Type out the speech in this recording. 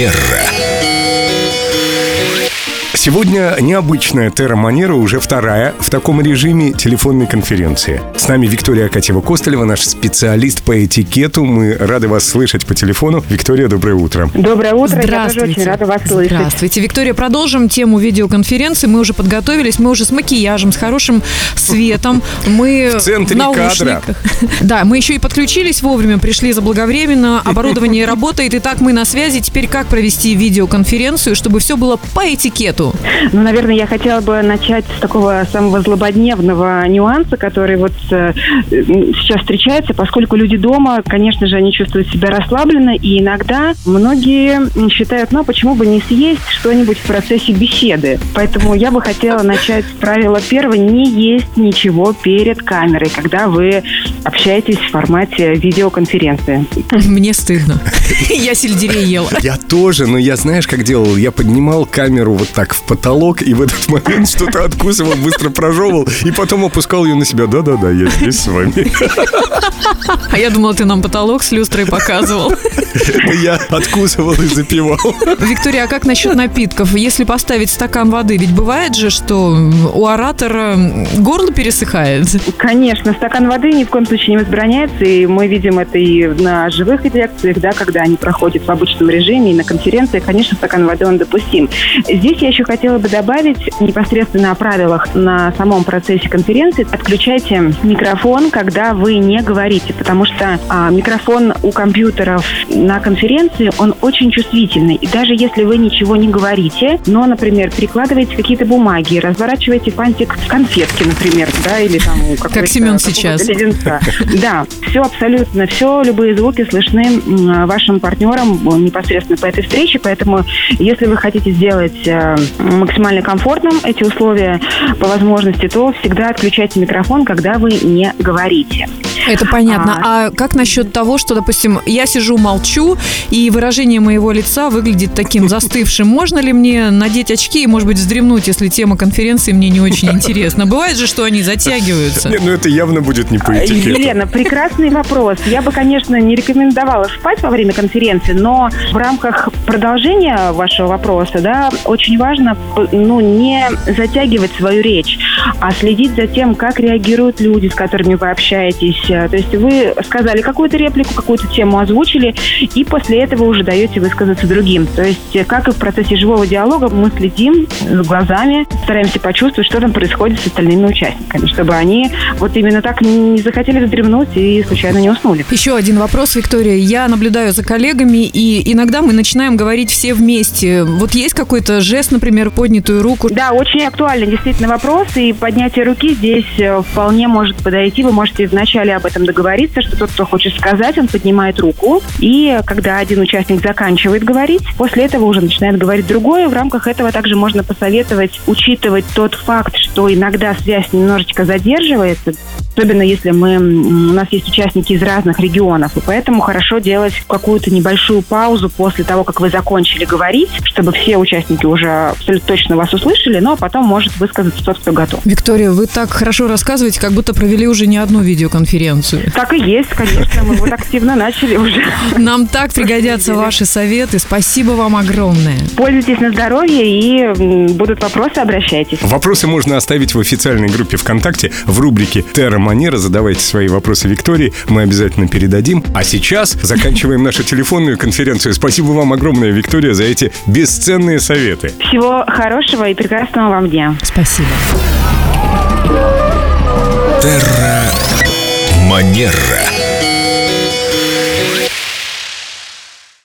Манера. Сегодня необычная терра-манера, уже вторая в таком режиме телефонной конференции. С нами Виктория Акатьева-Костолева, наш специалист по этикету. Мы рады вас слышать по телефону. Виктория, доброе утро. Доброе утро, Здравствуйте. я тоже очень рада вас слышать. Здравствуйте. Виктория, продолжим тему видеоконференции. Мы уже подготовились, мы уже с макияжем, с хорошим светом. Мы В центре наушниках. Да, мы еще и подключились вовремя, пришли заблаговременно, оборудование работает, и так мы на связи. Теперь как провести видеоконференцию, чтобы все было по этикету? Ну, наверное, я хотела бы начать с такого самого злободневного нюанса, который вот э, сейчас встречается, поскольку люди дома, конечно же, они чувствуют себя расслабленно, и иногда многие считают, ну, а почему бы не съесть что-нибудь в процессе беседы. Поэтому я бы хотела начать с правила первого, не есть ничего перед камерой, когда вы общаетесь в формате видеоконференции. Мне стыдно. Я сельдерей ела. Я тоже, но я знаешь, как делал? Я поднимал камеру вот так в потолок и в этот момент что-то откусывал, быстро прожевывал и потом опускал ее на себя. Да-да-да, я здесь с вами. А я думала, ты нам потолок с люстрой показывал. Это я откусывал и запивал. Виктория, а как насчет напитков? Если поставить стакан воды, ведь бывает же, что у оратора горло пересыхает. Конечно, стакан воды ни в коем случае не возбраняется, и мы видим это и на живых лекциях, да, когда они проходят в обычном режиме, и на конференциях, конечно, стакан воды он допустим. Здесь я еще хотела бы добавить непосредственно о правилах на самом процессе конференции. Отключайте микрофон, когда вы не говорите, потому что а, микрофон у компьютеров на конференции, он очень чувствительный. И даже если вы ничего не говорите, но, например, перекладываете какие-то бумаги, разворачиваете фантик конфетки, например, да, или там какой-то- Семен сейчас. леденца. Да, все абсолютно, все, любые звуки слышны м, вашим партнерам э, непосредственно по этой встрече, поэтому если вы хотите сделать э, максимально комфортным эти условия по возможности, то всегда отключайте микрофон, когда вы не говорите. Это понятно. А как насчет того, что, допустим, я сижу, молчу, и выражение моего лица выглядит таким застывшим? Можно ли мне надеть очки и, может быть, вздремнуть, если тема конференции мне не очень интересна? Бывает же, что они затягиваются. Не, ну это явно будет не по этикету. Елена, прекрасный вопрос. Я бы, конечно, не рекомендовала спать во время конференции, но в рамках продолжения вашего вопроса, да, очень важно, ну, не затягивать свою речь, а следить за тем, как реагируют люди, с которыми вы общаетесь. То есть вы сказали какую-то реплику, какую-то тему озвучили, и после этого уже даете высказаться другим. То есть, э, как и в процессе живого диалога, мы следим с глазами, стараемся почувствовать, что там происходит с остальными участниками, чтобы они вот именно так не захотели вздремнуть и случайно не уснули. Еще один вопрос, Виктория. Я наблюдаю за коллегами, и иногда мы начинаем говорить все вместе. Вот есть какой-то жест, например, поднятую руку? Да, очень актуальный действительно вопрос, и поднятие руки здесь э, вполне может подойти. Вы можете вначале об этом договориться, что тот, кто хочет сказать, он поднимает руку, и когда один участник заканчивает говорить, после этого уже начинает говорить другой. В рамках этого также можно посоветовать учитывать тот факт, что иногда связь немножечко задерживается, особенно если мы, у нас есть участники из разных регионов, и поэтому хорошо делать какую-то небольшую паузу после того, как вы закончили говорить, чтобы все участники уже абсолютно точно вас услышали, ну а потом может высказаться тот, кто готов. Виктория, вы так хорошо рассказываете, как будто провели уже не одну видеоконференцию. Так и есть, конечно, мы вот активно начали уже. Нам так пригодятся ваши советы. Спасибо вам огромное. Пользуйтесь на здоровье и будут вопросы, обращайтесь. Вопросы можно оставить в официальной группе ВКонтакте в рубрике «Терра Манера». Задавайте свои вопросы Виктории, мы обязательно передадим. А сейчас заканчиваем нашу телефонную конференцию. Спасибо вам огромное, Виктория, за эти бесценные советы. Всего хорошего и прекрасного вам дня. Спасибо. Манера.